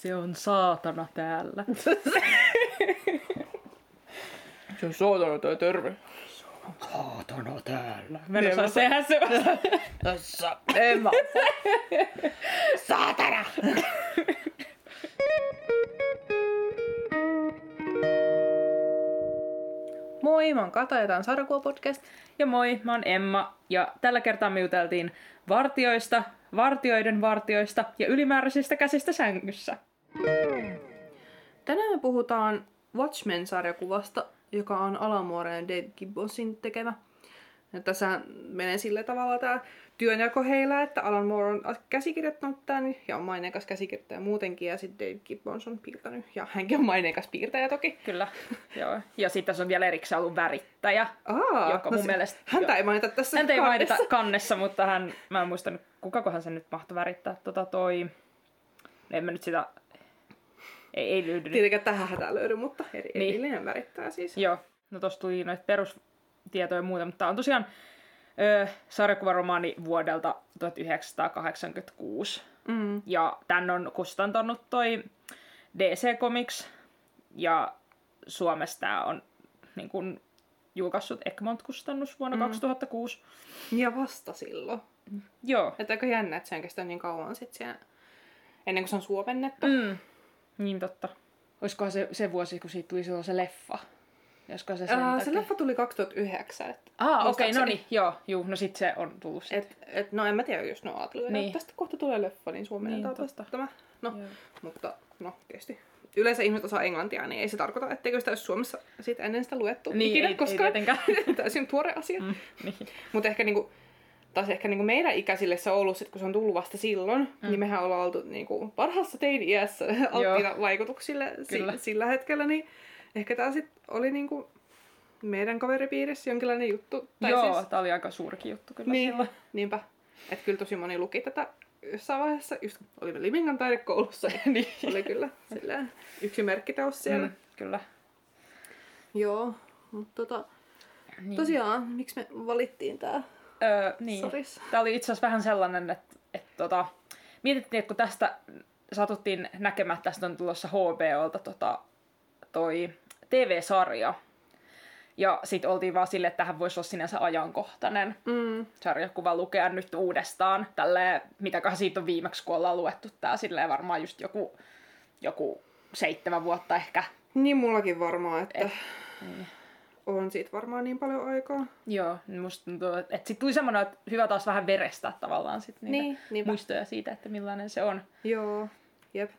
Se on saatana täällä. Se on saatana tai terve. Saatana täällä. Menossa sehän se on. En mä. Saatana. Moi, mä oon Kata ja tää on Sarkua podcast. Ja moi, mä oon Emma ja tällä kertaa me juteltiin vartioista, vartioiden vartioista ja ylimääräisistä käsistä sängyssä. Tänään me puhutaan Watchmen-sarjakuvasta, joka on ja Dave Gibbonsin tekemä. Ja tässä menee sillä tavalla tämä työnjako heillä, että Alan Moore on käsikirjoittanut tämän ja on maineikas käsikirjoittaja muutenkin ja sitten Dave Gibbons on piirtänyt ja hänkin on maineikas piirtäjä toki. Kyllä, joo. Ja sitten tässä on vielä erikseen ollut värittäjä, Aa, joka no mun se, mielestä... Häntä ei mainita tässä Häntä ei kannessa. mainita kannessa, mutta hän, mä en muistanut, kukakohan se nyt mahtoi värittää tota toi... En mä nyt sitä... Ei, ei löydy. Tietenkään tähän hätään löydy, mutta eri, Niin. erillinen värittää siis. Joo, no tossa tuli noita perustietoja ja muuta, mutta tää on tosiaan ö, sarjakuvaromaani vuodelta 1986. Mm. Ja tän on kustantanut toi DC Comics, ja Suomessa tää on niin kun, julkaissut Egmont-kustannus vuonna mm. 2006. Ja vasta silloin. Joo. Että aika jännä, että se on kestänyt niin kauan sit siellä, ennen kuin se on suomennettu. Mm. Niin totta. Olisikohan se, se vuosi, kun siitä tuli silloin se leffa? Olisiko se sen takia? se leffa tuli 2009. Et, Ah, okei, okay, no niin, joo, juu, no sit se on tullut sit. Et, et, no en mä tiedä, jos ne on ajatellut, Niin. tästä kohta tulee leffa, niin suomennetaan Niin, totta. tämä. No, Joo. mutta no tietysti. Yleensä ihmiset osaa englantia, niin ei se tarkoita, etteikö sitä olisi Suomessa sit ennen sitä luettu Niin, ikinä ei- ei koskaan. tietenkään. Täysin tuore asia. Mm, niin. Mutta ehkä niinku, taas ehkä niinku meidän ikäisille se on ollut sit, kun se on tullut vasta silloin, mm. niin mehän ollaan oltu niinku parhaassa teini-iässä alttiina vaikutuksille Kyllä. si- sillä hetkellä, niin ehkä tämä sit oli niinku meidän kaveripiirissä jonkinlainen juttu. Joo, siis, tää oli aika suurikin juttu kyllä niin, silloin. niinpä. Että kyllä tosi moni luki tätä jossain vaiheessa, just olimme Limingan taidekoulussa, niin niin. oli kyllä silleen yksi merkkiteos siellä. Mm, kyllä. Joo, mutta tota, Niin. tosiaan, miksi me valittiin tää Öö, niin. Tämä oli itse asiassa vähän sellainen, että, että tota, mietittiin, että kun tästä satuttiin näkemään, että tästä on tulossa HBOlta tota, toi TV-sarja. Ja sitten oltiin vaan sille, että tähän voisi olla sinänsä ajankohtainen Mm. sarjakuva lukea nyt uudestaan. Tälleen, mitäköhän siitä on viimeksi, kun ollaan luettu tää silleen varmaan just joku, joku seitsemän vuotta ehkä. Niin mullakin varmaan, että Et- niin. On siitä varmaan niin paljon aikaa. Joo, niin musta tuntuu, että, että sit tuli semmoinen, että hyvä taas vähän verestää tavallaan sit niitä Niin, niinpä. muistoja siitä, että millainen se on. Joo, jep.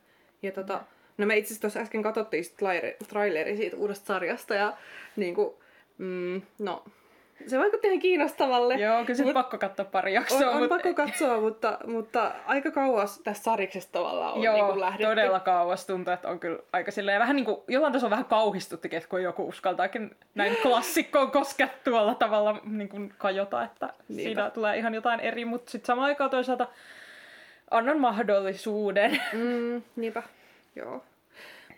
Ja tota, no me itse asiassa tuossa äsken katsottiin sit traileri, traileri siitä uudesta sarjasta ja niinku, mm, no, se vaikutti ihan kiinnostavalle. Joo, kyllä se Mut- pakko katsoa pari On, jaksoa. on mutta- pakko katsoa, mutta, mutta aika kauas tästä sariksesta tavallaan on Joo, niinku lähdetty. todella kauas tuntuu, että on kyllä aika silleen, vähän niin kuin, jollain tasolla vähän kauhistutti, että kun joku uskaltaakin näin klassikkoon koskea tuolla tavalla niin kuin kajota, että Niinpä. siinä tulee ihan jotain eri, mutta sitten samaan aikaan toisaalta annan mahdollisuuden. Mm, niinpä, joo.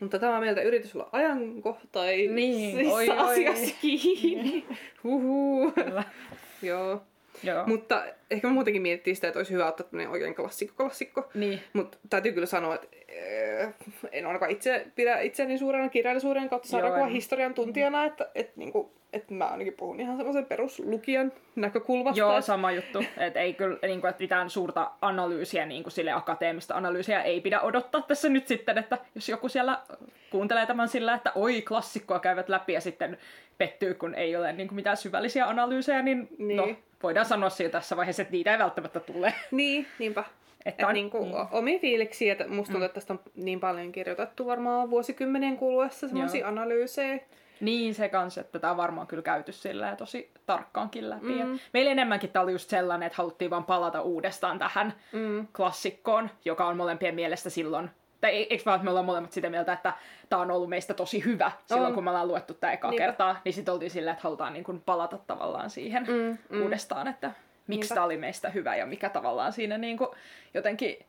Mutta tämä meiltä yritys olla ajankohtaisissa Niin, oi, oi. asiassa kiinni. Huhuu. Joo. Joo. Mutta ehkä muutenkin mietittiin sitä, että olisi hyvä ottaa tämmöinen oikein klassikko klassikko. Niin. Mutta täytyy kyllä sanoa, että äh, en ainakaan itse pidä itseäni suurena kirjallisuuden kautta en. historian tuntijana, että et, niinku, et mä ainakin puhun ihan semmoisen peruslukijan näkökulmasta. Joo, että- sama juttu. Että ei kyllä, niin kuin, että mitään suurta analyysiä, niin kuin sille akateemista analyysiä ei pidä odottaa tässä nyt sitten, että jos joku siellä kuuntelee tämän sillä, että oi, klassikkoa käyvät läpi ja sitten pettyy, kun ei ole niin kuin mitään syvällisiä analyysejä, niin, Niin. no, voidaan sanoa siitä tässä vaiheessa, että niitä ei välttämättä tule. Niin, niinpä. Että on- niinku, niin. mm. omia fiiliksiä, että musta tuntuu, että tästä on niin paljon kirjoitettu varmaan vuosikymmenien kuluessa semmoisia analyysejä. Niin se kanssa, että tämä on varmaan kyllä käyty sillä tosi tarkkaankin läpi. Mm. Mm. Meillä enemmänkin tämä oli just sellainen, että haluttiin vaan palata uudestaan tähän Mm. klassikkoon, joka on molempien mielestä silloin, tai ei- eikö vaan, että me ollaan molemmat sitä mieltä, että tämä on ollut meistä tosi hyvä silloin, On. kun me ollaan luettu tämä ekaa Niinpä. kertaa, niin sitten oltiin silleen, että halutaan niin kuin palata tavallaan siihen Mm, mm. uudestaan, että miksi tämä oli meistä hyvä ja mikä tavallaan siinä niin kuin jotenkin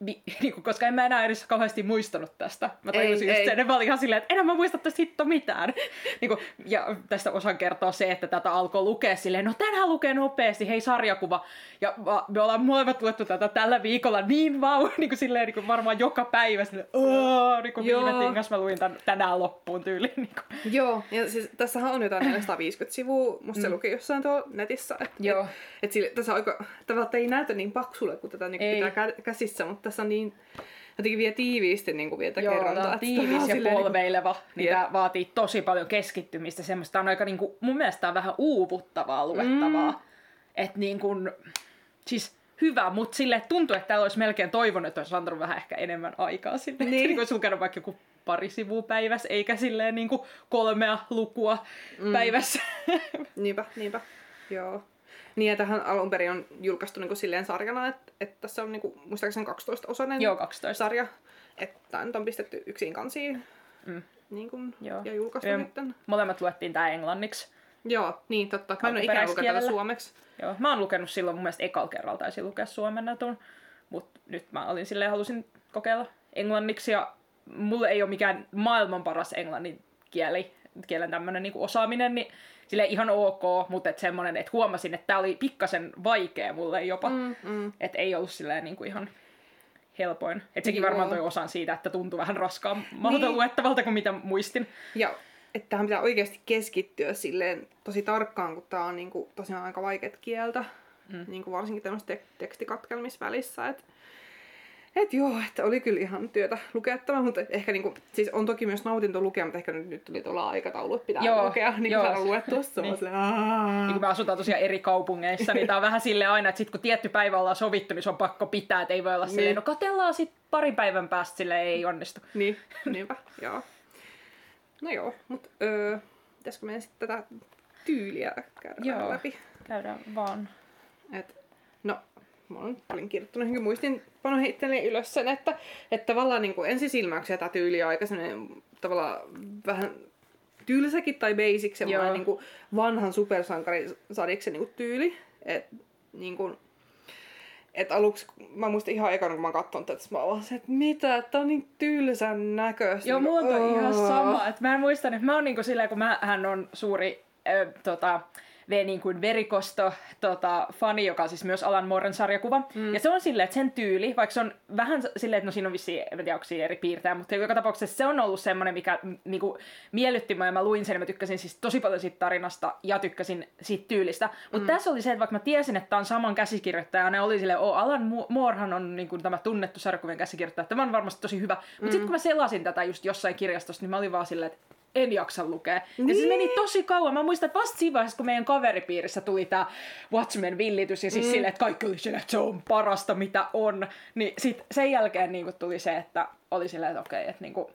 niinku, koska en mä enää edes kauheasti muistanut tästä. Mä tajusin Ei, just ei. sen, että mä olin ihan silleen, että enää mä muista tästä hitto mitään. niinku, ja tästä osaan kertoa se, että tätä alkoi lukea silleen, no tänään lukee nopeasti, hei sarjakuva. Ja mä, me ollaan molemmat luettu tätä tällä viikolla niin vau, niin kuin silleen niin kuin varmaan joka päivä silleen, "Aa", niin kuin Joo. viime tingas mä luin tän, tänään loppuun tyyliin. Niin kuin. Joo, ja siis tässähän on jotain 450 sivua, musta se luki jossain tuolla netissä. Et, Joo. Et, et sille, tässä on aika, tavallaan ei näytä niin paksulle, kun tätä niin Ei. pitää kä- käsissä, mutta tässä on niin, jotenkin vie tiiviisti niin kuin vielä Joo, kerrontaa. on että tiivis ja niinku- polveileva, niin Jep. tää vaatii tosi paljon keskittymistä. Semmoista on aika niinku, mun mielestä on vähän uuvuttavaa luettavaa. Mm. Että niin kuin, siis hyvä, mutta sille tuntuu, että täällä olisi melkein toivonut, että olisi antanut vähän ehkä enemmän aikaa. Niin. Niin. Että niin olisi lukenut vaikka joku pari sivua päivässä, eikä silleen niin kuin kolmea lukua mm. päivässä. Niinpä, niinpä. Joo. Niin, ja tähän alun perin on julkaistu niin kuin silleen sarjana, että, että tässä on niin kuin, muistaakseni 12-osainen Joo, 12. sarja. Että tämä nyt on pistetty yksin kansiin Mm. niin kuin, Joo. ja julkaistu Ja sitten. Molemmat luettiin tää englanniksi. Joo, niin totta. Mä en ole ikinä lukenut tätä suomeksi. Joo, mä oon lukenut silloin mun mielestä ekalla kerralla taisin lukea suomennetun, mutta nyt mä olin silleen, halusin kokeilla englanniksi ja mulle ei ole mikään maailman paras englannin kieli, kielen tämmönen niinku osaaminen, niin sille ihan ok, mutta et semmonen, että huomasin, että tää oli pikkasen vaikea mulle jopa, mm. Mm, että ei ollut silleen niinku ihan helpoin. Et sekin Joo. varmaan toi osan siitä, että tuntui vähän raskaammalta niin. Niin. luettavalta kuin mitä muistin. Ja että tähän pitää oikeasti keskittyä silleen tosi tarkkaan, kun tää on niinku tosiaan aika vaikeat kieltä. Mm. Niinku varsinkin tämmöisessä tek- tekstikatkelmissa välissä. Et, joo, että oli kyllä ihan työtä lukettava, mutta ehkä niinku, siis on toki myös nautinto lukea, mutta ehkä nyt, nyt tuli tuolla aikataulu, että pitää Joo, lukea, niin joo. saada luettua. Se Niin. "Aa." Niin kun me asutaan tosiaan eri kaupungeissa, niin tää on vähän silleen aina, että sit kun tietty päivä ollaan sovittu, niin se on pakko pitää, että ei voi olla silleen, Niin. no katellaan sit parin päivän päästä, sille ei onnistu. Niin, niinpä, joo. No joo, mutta öö, pitäisikö meidän sitten tätä tyyliä käydä Joo. läpi? Käydään vaan. Et, mä olen, olin kirjoittanut johonkin muistin pano itselleni ylös sen, että, että tavallaan niin kuin ensisilmäyksiä tämä tyyli on aika tavallaan vähän tylsäkin tai basic, semmoinen niin kuin vanhan supersankarisarjiksen niin kuin tyyli. Et, niin kuin, et aluksi, mä muistan ihan ekana, kun mä katson tätä, mä oon se, että mitä, tää on niin tylsän näköistä. Joo, mulla on Oh. ihan sama. Et mä en muistan, että mä oon niinku silleen, kun mä, hän on suuri ö, tota, V niin kuin verikosto tota, fani, joka on siis myös Alan Mooren sarjakuva. Mm. Ja se on silleen, että sen tyyli, vaikka se on vähän silleen, että no siinä on vissiin, en tiedä, onko eri piirtejä, mutta joka tapauksessa se on ollut semmoinen, mikä m- niinku, miellytti mua ja mä luin sen ja mä tykkäsin siis tosi paljon siitä tarinasta ja tykkäsin siitä tyylistä. Mutta mm. tässä oli se, että vaikka mä tiesin, että tää on saman käsikirjoittaja, ja ne oli silleen, oh, Alan Mo- Moorehan on niinku, tämä tunnettu sarjakuvien käsikirjoittaja, tämä on varmasti tosi hyvä. Mutta mm. sitten kun mä selasin tätä just jossain kirjastossa, niin mä olin vaan silleen, että en jaksa lukea. Ja siis Niin. meni tosi kauan. Mä muistan, että vasta siinä vaiheessa, kun meidän kaveripiirissä tuli tää Watchmen villitys ja siis mm. silleen, että kaikki oli silleen, että se on parasta mitä on. Niin sit sen jälkeen niin tuli se, että oli silleen, että okei, että niinku,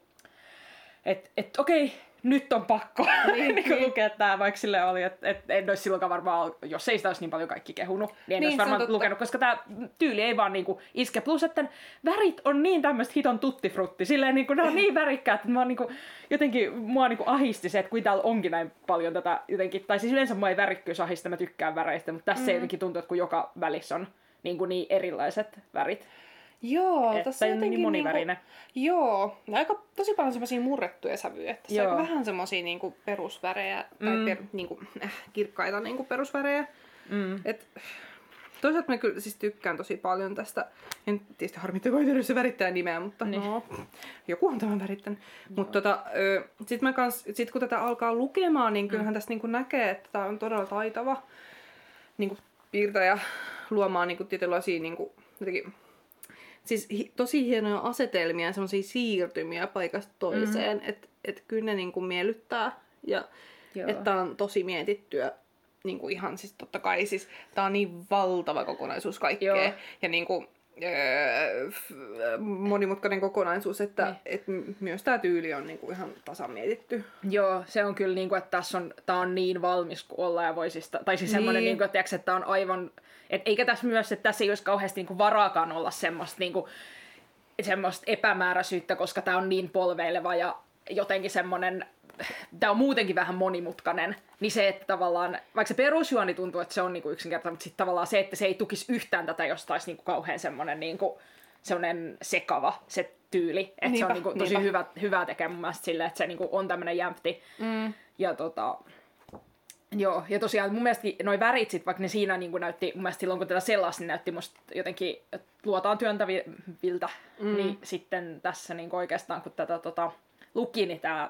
et, et, okei, nyt on pakko niin, niin niin. lukea tää, vaikka sille oli, että et, en olisi silloinkaan varmaan, jos ei sitä olisi niin paljon kaikki kehunut, niin en Niin, olisi varmaan totta. lukenut, koska tämä tyyli ei vaan niinku iske. Plus, että värit on niin tämmöistä hiton tuttifrutti, silleen niinku, ne on niin värikkäät, että mä oon niinku, jotenkin mua niinku ahisti se, että kun täällä onkin näin paljon tätä jotenkin, tai siis yleensä mua ei värikkyys ahista, mä tykkään väreistä, mutta tässä mm. jotenkin tuntuu, että kun joka välissä on niin, kuin niin erilaiset värit. Joo, Että tässä on jotenkin niin monivärinen. Niinku, joo, ja aika tosi paljon semmoisia murrettuja sävyjä. Että tässä on Joo. aika vähän semmoisia niinku perusvärejä, tai Mm. per, niinku, äh, kirkkaita niinku perusvärejä. Mm. Et, toisaalta mä kyllä siis tykkään tosi paljon tästä, en tietysti harmittako ei se värittää nimeä, mutta Niin. niin. no, joku on tämän värittänyt. Mutta tota, ö, sit, kun tätä alkaa lukemaan, niin kyllähän mm. tästä niinku näkee, että tämä on todella taitava niinku piirtäjä luomaan niinku tietynlaisia niinku, jotenkin, siis hi, tosi hienoja asetelmia ja semmoisia siirtymiä paikasta toiseen, mm. että et kyllä ne niinku miellyttää ja että on tosi mietittyä niin kuin ihan siis totta kai siis tää on niin valtava kokonaisuus kaikkea Joo. ja niin kuin, öö, f- monimutkainen kokonaisuus, että Niin. et myös tämä tyyli on niin kuin ihan tasan mietitty. Joo, se on kyllä, niin kuin, että tässä on, tää on niin valmis kuin olla ja voi siis, tai siis semmoinen, Niin. niin kuin, että, että on aivan, et, eikä tässä myös, että tässä ei olisi kauheasti niin kuin, varaakaan olla semmoista, niin kuin, semmoista epämääräisyyttä, koska tämä on niin polveileva ja jotenkin semmoinen, tämä on muutenkin vähän monimutkainen, niin se, että tavallaan, vaikka se perusjuoni tuntuu, että se on niinku yksinkertainen, mutta sitten tavallaan se, että se ei tukisi yhtään tätä, jos taisi niinku kauhean semmoinen niinku, semmoinen sekava se tyyli. Että se on niinku tosi niinpä. hyvä, hyvä tekee mun mielestä silleen, että se niinku on tämmöinen jämpti. Mm. Ja tota, Joo, ja tosiaan mun mielestä noi värit sit, vaikka ne siinä niin näytti, mun mielestä silloin kun tätä selasi, niin näytti musta jotenkin luotaan työntäviltä, mm. niin sitten tässä niin oikeastaan kun tätä tota, luki, niin tää,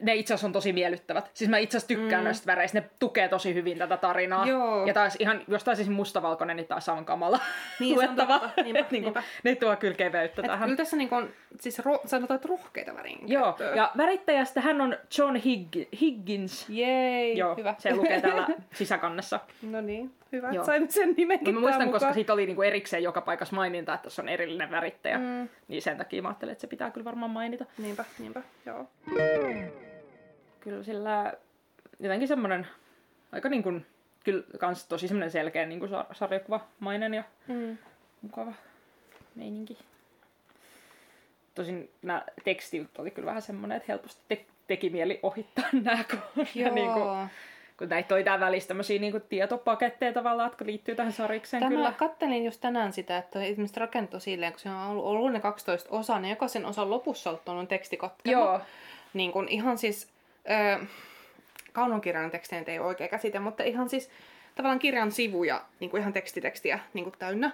ne itse asiassa on tosi miellyttävät. Siis mä itse asiassa tykkään mm. noista väreistä, ne tukee tosi hyvin tätä tarinaa. Joo. Ja taas ihan, jos taisi mustavalkoinen, niin taas on kamala Niin, se on luettava. totta. Niinpä, Et niinku, niinpä. ne tuo kyllä keveyttä Et tähän. kyllä tässä niinku on, siis ro, sanotaan, että rohkeita värin Joo, ja värittäjästä hän on John Hig- Higgins. Jei, Joo, hyvä. se lukee täällä sisäkannessa. No niin, hyvä, Joo. että saimme sen nimenkin Mä muistan, tähän koska mukaan. siitä oli niinku erikseen joka paikassa maininta, että tuossa on erillinen värittäjä. Mm. Niin sen takia mä ajattelin, että se pitää kyllä varmaan mainita. Niinpä, niinpä, joo. Kyllä sillä jotenkin semmonen aika niin kuin, kyllä kans tosi semmonen selkeä niin kuin sarjakuvamainen ja Mm. mukava meininki. Tosin nämä tekstit oli kyllä vähän semmonen, että helposti te- teki mieli ohittaa nämä, kun, Joo. niin kuin, kun näitä toi tää välissä tämmösiä niin kuin tietopaketteja tavallaan, jotka liittyy tähän sarikseen Tämä kyllä. kattelin just tänään sitä, että ihmiset rakentoi silleen, kun se on ollut, ollut ne 12 osaa, niin jokaisen osan lopussa on tuonut tekstikatkelma. Joo, Niin kun ihan siis, ö, kaunonkirjan tekstiä nyt ei ole oikea käsite, mutta ihan siis tavallaan kirjan sivuja, niin kuin ihan tekstitekstiä niin kuin täynnä.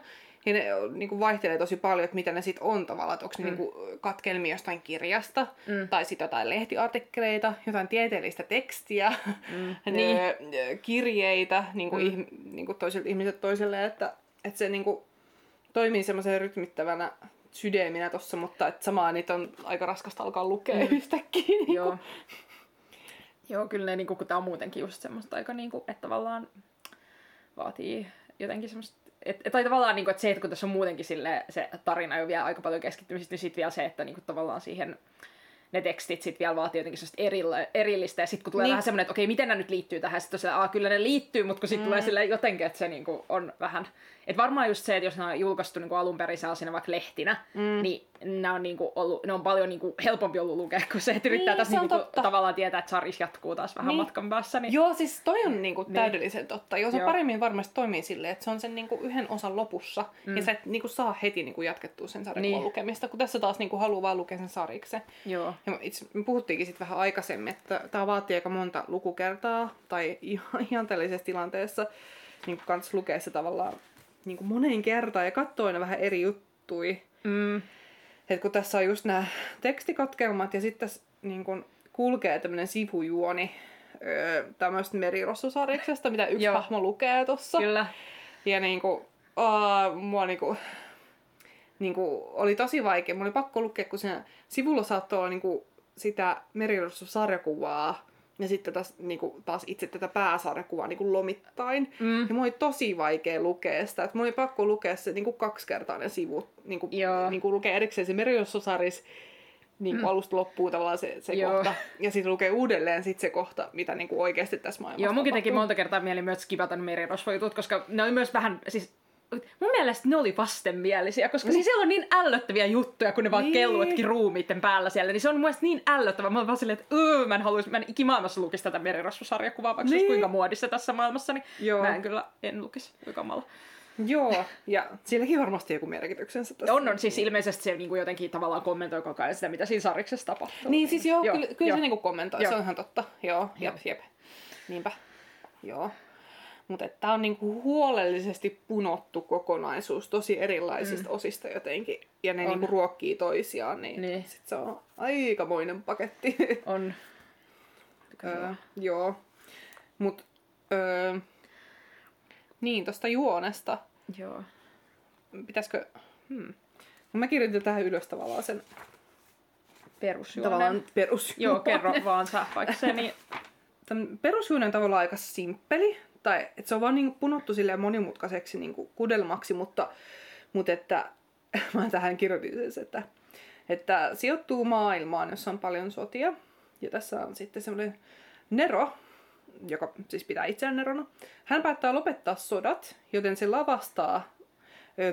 Ja ne niin kuin vaihtelee tosi paljon, että mitä ne sitten on tavallaan, että onko ne Mm. niin kuin katkelmia jostain kirjasta, Mm. tai sitten jotain lehtiartikkeleita, jotain tieteellistä tekstiä, Mm. ne, Niin. kirjeitä niin kuin Mm. ihm, niin kuin toisilta ihmiset toiselle, että, että se niin kuin toimii semmoisen rytmittävänä sydäminä tossa, mutta että samaan niitä on aika raskasta alkaa lukea Mm. yhtäkkiä. Niin Joo. kuin. Joo, kyllä ne, niinku, kun tää on muutenkin just semmoista aika, niinku, että tavallaan vaatii jotenkin semmoista, et, et, tai tavallaan, niinku, että se, että kun tässä on muutenkin sille, se tarina jo vielä aika paljon keskittymistä, niin sitten vielä se, että niinku, tavallaan siihen ne tekstit sit vielä vaatii jotenkin sellaista erillä, erillistä, ja sitten kun tulee Niin. vähän semmoinen, että okei, miten nämä nyt liittyy tähän, sitten tosiaan, aa, kyllä ne liittyy, mutta kun sitten mm. tulee sille jotenkin, että se niinku on vähän, että varmaan just se, että jos ne on julkaistu niinku alun perin sellaisina vaikka lehtinä, mm. niin nämä on, niinku ollut, ne on paljon niinku helpompi ollut lukea kuin se, että yrittää Niin, tässä niinku, totta. tavallaan tietää, että saris jatkuu taas vähän Niin. matkan päässä. Niin... Joo, siis toi on niinku Niin. täydellisen totta. Joo, se Joo. paremmin varmasti toimii silleen, että se on sen niinku yhden osan lopussa, mm. ja sä et niinku saa heti niinku jatkettua sen sarjakuvan Niin. niin. lukemista, kun tässä taas niinku haluaa vaan lukea sen sariksen. Joo. Ja itse, me puhuttiinkin sitten vähän aikaisemmin, että tämä vaatii aika monta lukukertaa, tai ihan, ihan tällaisessa tilanteessa niin kanssa lukea se tavallaan niin kuin moneen kertaan ja katsoa aina vähän eri juttui. Mm. Et kun tässä on just nämä tekstikatkelmat ja sitten tässä niin kun kulkee tämmöinen sivujuoni öö, tämmöistä merirossusariksesta, mitä yksi Joo. hahmo lukee tuossa. Kyllä. Ja niinku, uh, mua niinku, niinku, oli tosi vaikea. Mulla oli pakko lukea, kun siinä sivulla saattoi olla niinku sitä merirossusarjakuvaa ja sitten taas, niinku, taas itse tätä pääsarjakuvaa niinku lomittain. Mm. Ja mulla oli tosi vaikea lukea sitä. Et mulla oli pakko lukea se niinku kaksi kertaa ne sivut. Niinku, Joo. niinku lukea erikseen se merirossusaris niin mm. alusta loppuun tavallaan se, se Joo. kohta. Ja sitten lukee uudelleen sit se kohta, mitä niinku oikeasti tässä maailmassa Joo, munkin teki monta kertaa mieli myös skipata merirosvojutut, koska ne oli myös vähän, siis mun mielestä ne oli vastenmielisiä, koska siis siellä on niin ällöttäviä juttuja, kun ne vaan Niin. kelluetkin ruumiitten päällä siellä, niin se on mun mielestä niin ällöttävää. Mä oon vaan silleen, että öö, mä en haluaisi, mä en ikimaailmassa lukisi tätä merirosvosarjakuvaa, vaikka niin. se Niin. kuinka muodissa tässä maailmassa, niin Joo. mä en kyllä en lukisi, Oi kamala. Joo, ja silläkin varmasti joku merkityksensä tässä. On, on siis ilmeisesti se niin kuin jotenkin tavallaan kommentoi koko ajan sitä, mitä siinä sariksessa tapahtuu. Niin siis joo, Joo, kyllä, kyllä joo. se niinku kommentoi, Joo. se on ihan totta. Joo, jep, jep. Niinpä. Joo. Mutta tämä on niinku huolellisesti punottu kokonaisuus tosi erilaisista mm. osista jotenkin. Ja ne On. niinku ruokkii toisiaan, niin, Niin. sit se on aikamoinen paketti. On. öö, joo. Mut öö, niin, tosta juonesta. Joo. Pitäisikö... Hmm. Mä kirjoitin tähän ylös tavallaan sen Perusjuonen. tavallaan perusjuonen. Joo, kerro vaan sä vaikka se, niin Tämän perusjuone on tavallaan aika simppeli, tai että se on vaan niin punottu silleen monimutkaiseksi niin kudelmaksi, mutta, mutta että mä tähän kirjoitin siis, että, että sijoittuu maailmaan, jossa on paljon sotia. Ja tässä on sitten semmoinen Nero, joka siis pitää itseään Nerona. Hän päättää lopettaa sodat, joten se lavastaa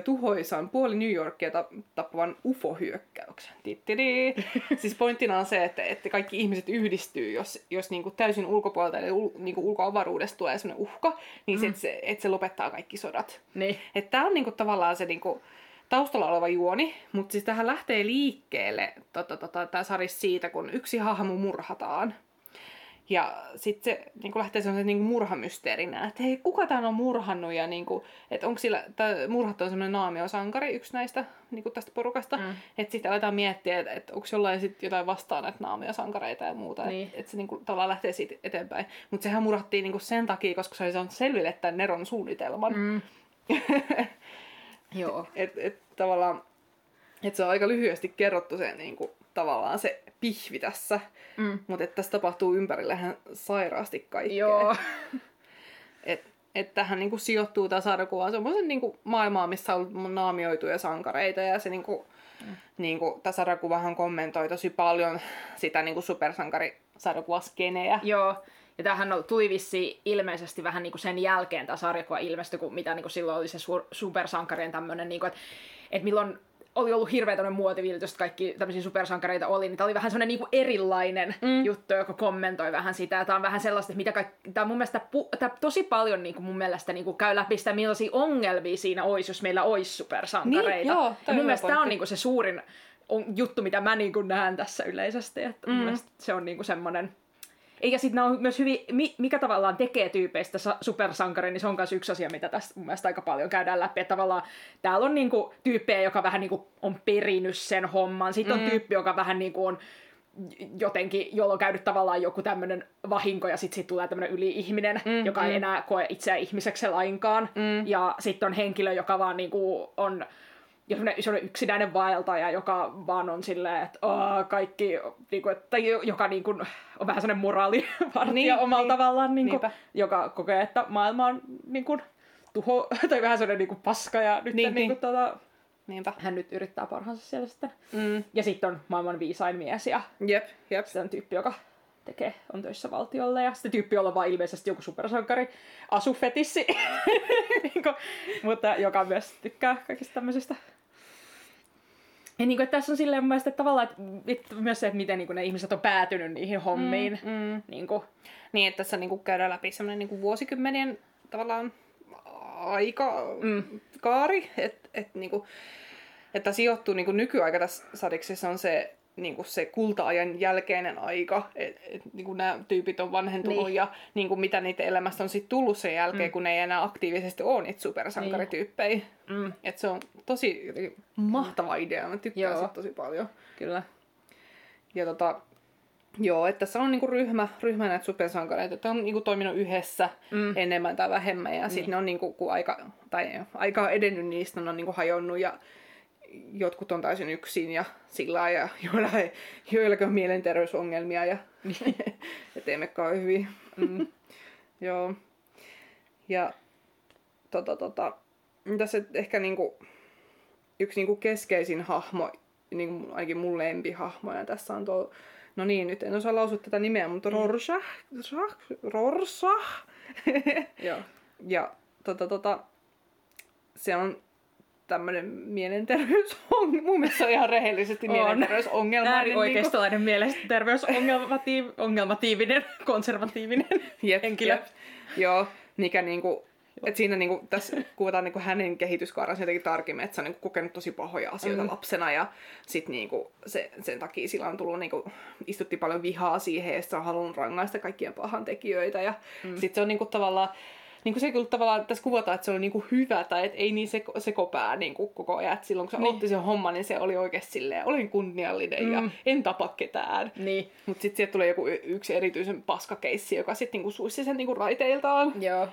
tuhoisan puoli New Yorkia ta- tappavan UFO-hyökkäyksen. Tittiri. siis pointtina on se, että, että kaikki ihmiset yhdistyy, jos, jos niinku täysin ulkopuolelta eli ul, niinku ulkoavaruudesta tulee sellainen uhka, niin mm. se, että se, että se lopettaa kaikki sodat. niin. Tämä on niinku tavallaan se, niinku, taustalla oleva juoni, mutta siis tähän lähtee liikkeelle tota, tota, tämä saris siitä, kun yksi hahmo murhataan. Ja sitten se niin lähtee semmoisen niin murhamysteerinä, että hei, kuka tämän on murhannut ja niin kuin, että onko sillä, tämä murhattu on semmoinen naamiosankari, yksi näistä niin kuin tästä porukasta. Mm. Että sitten aletaan miettiä, että, että onko jollain sit jotain vastaan näitä naamiosankareita ja muuta. Niin. Että, että se niin kuin, tavallaan lähtee siitä eteenpäin. Mutta sehän murhattiin niin kuin sen takia, koska se oli saanut selville tämän Neron suunnitelman. Mm. Joo. et, et, tavallaan, että se on aika lyhyesti kerrottu se niin kuin, tavallaan se pihvi tässä. Mm. Mutta tässä tapahtuu ympärillähän sairaasti kaikkea. Joo. Et, et tähän niinku sijoittuu tämä sarjakuva semmoisen niinku maailmaan, missä on naamioituja sankareita ja se niinku, mm. niinku, tämä sarjakuvahan kommentoi tosi paljon sitä niinku supersankarisarjakuvaskeneä. Joo, ja tämähän tuli vissi ilmeisesti vähän niinku sen jälkeen tämä sarjakuva ilmestyi, kun mitä niinku silloin oli se supersankarien tämmöinen, niinku, että et milloin oli ollut hirveä tämmöinen muotivilitys, että kaikki tämmöisiä supersankareita oli, niin tämä oli vähän semmoinen niin erilainen mm. juttu, joka kommentoi vähän sitä. Tämä on vähän sellaista, että mitä kaikki, tämä on mun mielestä pu, tämä tosi paljon niin kuin mun mielestä niin kuin käy läpi sitä, millaisia ongelmia siinä olisi, jos meillä olisi supersankareita. Niin, joo, ja mun mielestä tämä on niin kuin se suurin juttu, mitä mä niin kuin näen tässä yleisesti. Että mm. mun mielestä se on niin kuin semmoinen eikä sitten nämä on myös hyvin, mikä tavallaan tekee tyypeistä supersankarin, niin se on myös yksi asia, mitä tässä mun mielestä aika paljon käydään läpi. Että tavallaan täällä on niinku tyyppejä, joka vähän niinku on perinyt sen homman. Sitten on mm. tyyppi, joka vähän niinku on jotenkin, jolla on käynyt tavallaan joku tämmöinen vahinko ja sitten sit tulee tämmöinen yli-ihminen, mm, joka mm. ei enää koe itseään ihmiseksi lainkaan. Mm. Ja sitten on henkilö, joka vaan niinku on sellainen yksinäinen vaeltaja, joka vaan on silleen, että kaikki, niin kuin, että, joka niin kuin, on vähän sellainen moraalivartija niin, omalla niin, tavallaan, niin kuin, joka kokee, että maailma on niin kuin, tuho, tai vähän sellainen niin kuin paska, ja nyt niin, niin. Kuin, tota, Niinpä. hän nyt yrittää parhaansa siellä sitten. Mm. Ja sitten on maailman viisain mies, ja jep, jep. sitten on tyyppi, joka tekee, on töissä valtiolle, ja sitten tyyppi, jolla on vaan ilmeisesti joku supersankari asufetissi, niin kuin, mutta joka myös tykkää kaikista tämmöisistä ja niin kuin, että tässä on silleen mun mielestä että tavallaan, että myös se, että miten niin kuin ne ihmiset on päätynyt niihin hommiin. Mm, mm. Niin, kuin. niin, että tässä niin kuin käydään läpi semmoinen niin kuin vuosikymmenien tavallaan aika mm. kaari, että et, niin kuin, että sijoittuu niin kuin nykyaika tässä sadiksessa on se niin kuin se kulta-ajan jälkeinen aika, että et, niin nämä tyypit on vanhentunut niin. ja niin kuin mitä niitä elämästä on sitten tullut sen jälkeen, mm. kun ne ei enää aktiivisesti ole niitä supersankarityyppejä. Niin. Mm. Et se on tosi mahtava idea, mä tykkään siitä tosi paljon. Kyllä. Ja tota, Joo, että tässä on niinku ryhmä, ryhmä näitä supersankareita, että on niinku toiminut yhdessä mm. enemmän tai vähemmän ja niin. sitten ne on niinku, kun aika, tai aika edennyt niistä, ne on niinku hajonnut ja jotkut on täysin yksin ja sillä ja joilla ei, joillakin on mielenterveysongelmia ja et ei mekaan hyvin. Mm. Joo. Ja tota, tota, tässä ehkä niinku, yksi niinku keskeisin hahmo, niinku, ainakin mun lempihahmoja tässä on tuo, no niin, nyt en osaa lausua tätä nimeä, mutta mm. Rorschach, Rorschach, Joo. ja tota, tota, se on tämmöinen mielenterveysongelma. Mun mielestä se on ihan rehellisesti mielenterveysongelma. Ääri oikeistolainen niin mielenterveysongelmatiivinen, konservatiivinen jep, henkilö. Jep. Joo, mikä niinku, et siinä niinku, tässä kuvataan niinku hänen kehityskaaransa jotenkin tarkemmin, että se on niinku kokenut tosi pahoja asioita mm. lapsena ja sit niinku, se, sen takia sillä on tullut, niinku, istutti paljon vihaa siihen ja se on halunnut rangaista kaikkien pahan tekijöitä ja mm. sit se on niinku tavallaan niin kuin se kyllä tavallaan tässä kuvataan, että se on niin kuin hyvä tai että ei niin seko, sekopää niin kuin koko ajan. Että silloin kun se niin. otti sen homman, niin se oli oikeasti silleen, olin kunniallinen mm. ja en tapa ketään. Niin. Mutta sitten sieltä tulee joku yksi erityisen paskakeissi, joka sitten niin suissi sen niin kuin raiteiltaan. Joo.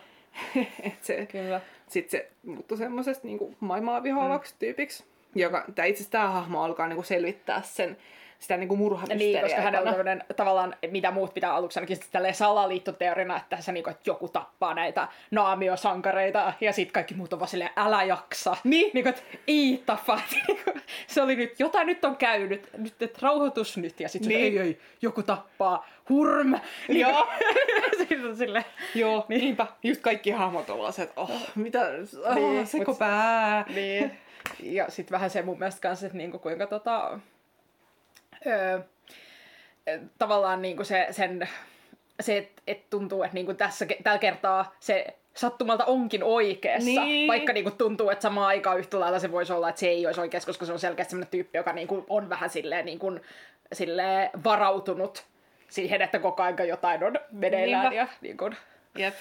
Et se, kyllä. Sitten se muuttui semmoisesta niin maailmaa vihaavaksi mm. tyypiksi. Joka, itse asiassa tämä hahmo alkaa niin kuin selvittää sen sitä niin murhamysteriaa. Niin, koska hänellä on tämmöinen tavallaan, mitä muut pitää aluksi ainakin sitten salaliittoteorina, että se niin kuin, että joku tappaa näitä naamiosankareita ja sitten kaikki muut on vaan silleen, älä jaksa. Niin. niin kuin, että eat Se oli nyt, jotain nyt on käynyt, nyt että rauhoitus nyt ja sitten niin. ei, ei, joku tappaa, hurm. Joo. sitten sille. Joo, niin. niinpä. Just kaikki hahmot ovat että oh, mitä, oh, niin, sekopää. Niin. Ja sitten vähän se mun mielestä kanssa, että niinku, kuinka tota, öö, tavallaan niin kuin se, sen, se että et tuntuu, että niin kuin tässä, tällä kertaa se sattumalta onkin oikeassa. Niin. Vaikka niinku tuntuu, että samaan aikaan yhtä lailla se voisi olla, että se ei olisi oikeassa, koska se on selkeästi sellainen tyyppi, joka niinku on vähän silleen, niinku, silleen varautunut siihen, että koko ajan jotain on meneillään. Niinpä. Ja, niinku, Jep.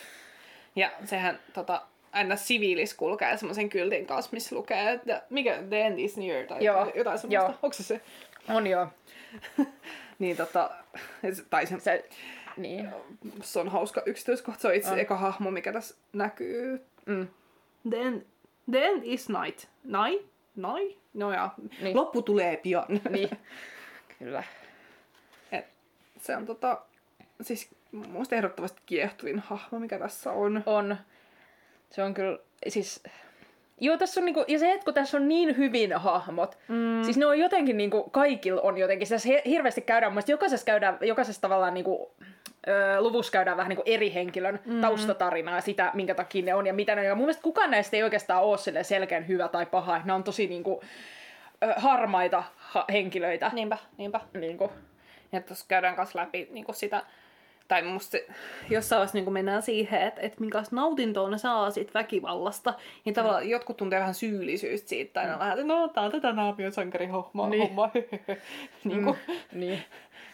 Ja sehän tota, aina siviilis kulkee semmoisen kyltin kanssa, missä lukee, että mikä the end is near tai Joo, jotain semmoista. joo. Onko se se? On joo. Niin tota, tai se, Se, niin. se on hauska yksityiskohta. Se on itse On. eka hahmo, mikä tässä näkyy. Mm. The end, the end is night. Night? Night? No ja, Niin. loppu tulee pian. Niin. Kyllä. Et se on tota, siis musta ehdottomasti kiehtovin hahmo, mikä tässä on. On. Se on kyllä, siis... Joo, tässä on niinku, ja se, että kun tässä on niin hyvin hahmot, mm. siis ne on jotenkin niinku, kaikilla on jotenkin, tässä hirveästi käydään, mun mielestä jokaisessa käydään, jokaisessa tavallaan niinku, ö, luvussa käydään vähän niinku eri henkilön mm. taustatarinaa, sitä, minkä takia ne on ja mitä ne on. Ja mun mielestä kukaan näistä ei oikeastaan ole selkeän hyvä tai paha, ne on tosi niinku, ö, harmaita ha- henkilöitä. Niinpä, niinpä. Niinku, Ja tuossa käydään kanssa läpi niin sitä, tai musta jossain vaiheessa niin mennään siihen, että, että minkälaista nautintoa ne saa siitä väkivallasta. Ja tavallaan mm. jotkut tuntee vähän syyllisyyttä siitä, tai ne on vähän, että no tää on tätä naamion sankarihommaa. Niin. Homma. niin kuin, niin.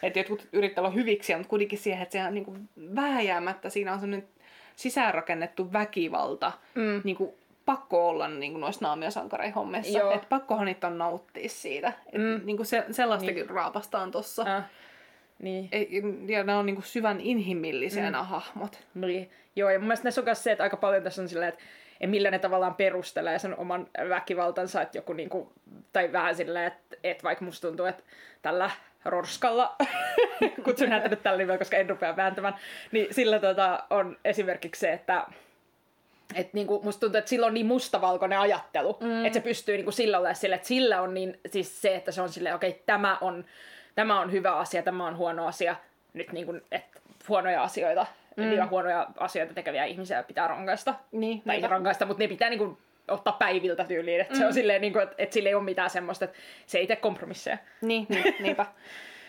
että jotkut yrittää olla hyviksi, mutta kuitenkin siihen, että sehän niin kuin vääjäämättä siinä on sellainen sisäänrakennettu väkivalta, Mm. niin kuin pakko olla niin kuin noissa naamiosankareihommissa. Joo. Että pakkohan niitä on nauttia siitä. Et, Mm. niin kuin se, sellaistakin niin. raapastaan tossa. Äh. Niin. Ei, ja nämä on niinku syvän inhimillisiä mm. hahmot. Niin. Joo, ja mun mielestä näissä on myös se, että aika paljon tässä on silleen, että ja millä ne tavallaan perustelee sen oman väkivaltansa, että joku niinku, tai vähän silleen, että, että vaikka musta tuntuu, että tällä Rorskalla, kutsun häntä nyt tällä nimellä, koska en rupea vääntämään, niin sillä tota, on esimerkiksi se, että et niinku, musta tuntuu, että sillä on niin mustavalkoinen ajattelu, mm. että se pystyy niinku sillä olemaan sille, että sillä on niin, siis se, että se on silleen, okei, okay, tämä on, tämä on hyvä asia, tämä on huono asia, nyt niinku, että huonoja asioita mm. ja huonoja asioita tekeviä ihmisiä pitää rangaista. Niin, Tai ei niinpä. rangaista, mutta ne pitää niinku ottaa päiviltä tyyliin, että mm. se on silleen, niinku, että, että sillä ei ole mitään semmoista, että se ei tee kompromisseja. Niin, niin niinpä.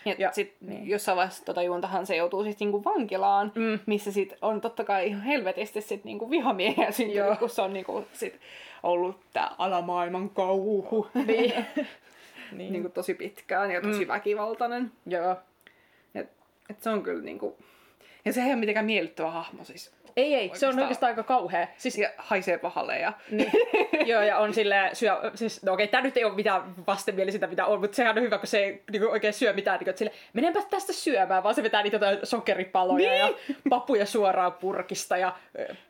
Ja, Ja- sit niin. niin. jossain vaiheessa tota juontahan se joutuu siis niinku vankilaan, Mm. mm. missä sit on totta kai ihan helvetisti sit niinku vihamiehiä syntynyt, kun se on niinku sit ollut tää alamaailman kauhu. Niin. niin. niinku tosi pitkään ja tosi mm. väkivaltainen. Joo. Et, et se on kyllä niinku... Ja sehän ei ole mitenkään miellyttävä hahmo siis. Ei, ei, se on Oikeastaan. oikeastaan aika kauhea. Siis Ja haisee pahalle ja... Niin. Joo, ja on silleen syö, siis, no okei, tää nyt ei ole mitään vastenmielisyyttä mitä on, mutta sehän on hyvä, kun se ei niin oikein syö mitään, niin kuin, sille, menenpä tästä syömään, vaan se vetää niitä sokeripaloja niin. ja papuja suoraan purkista ja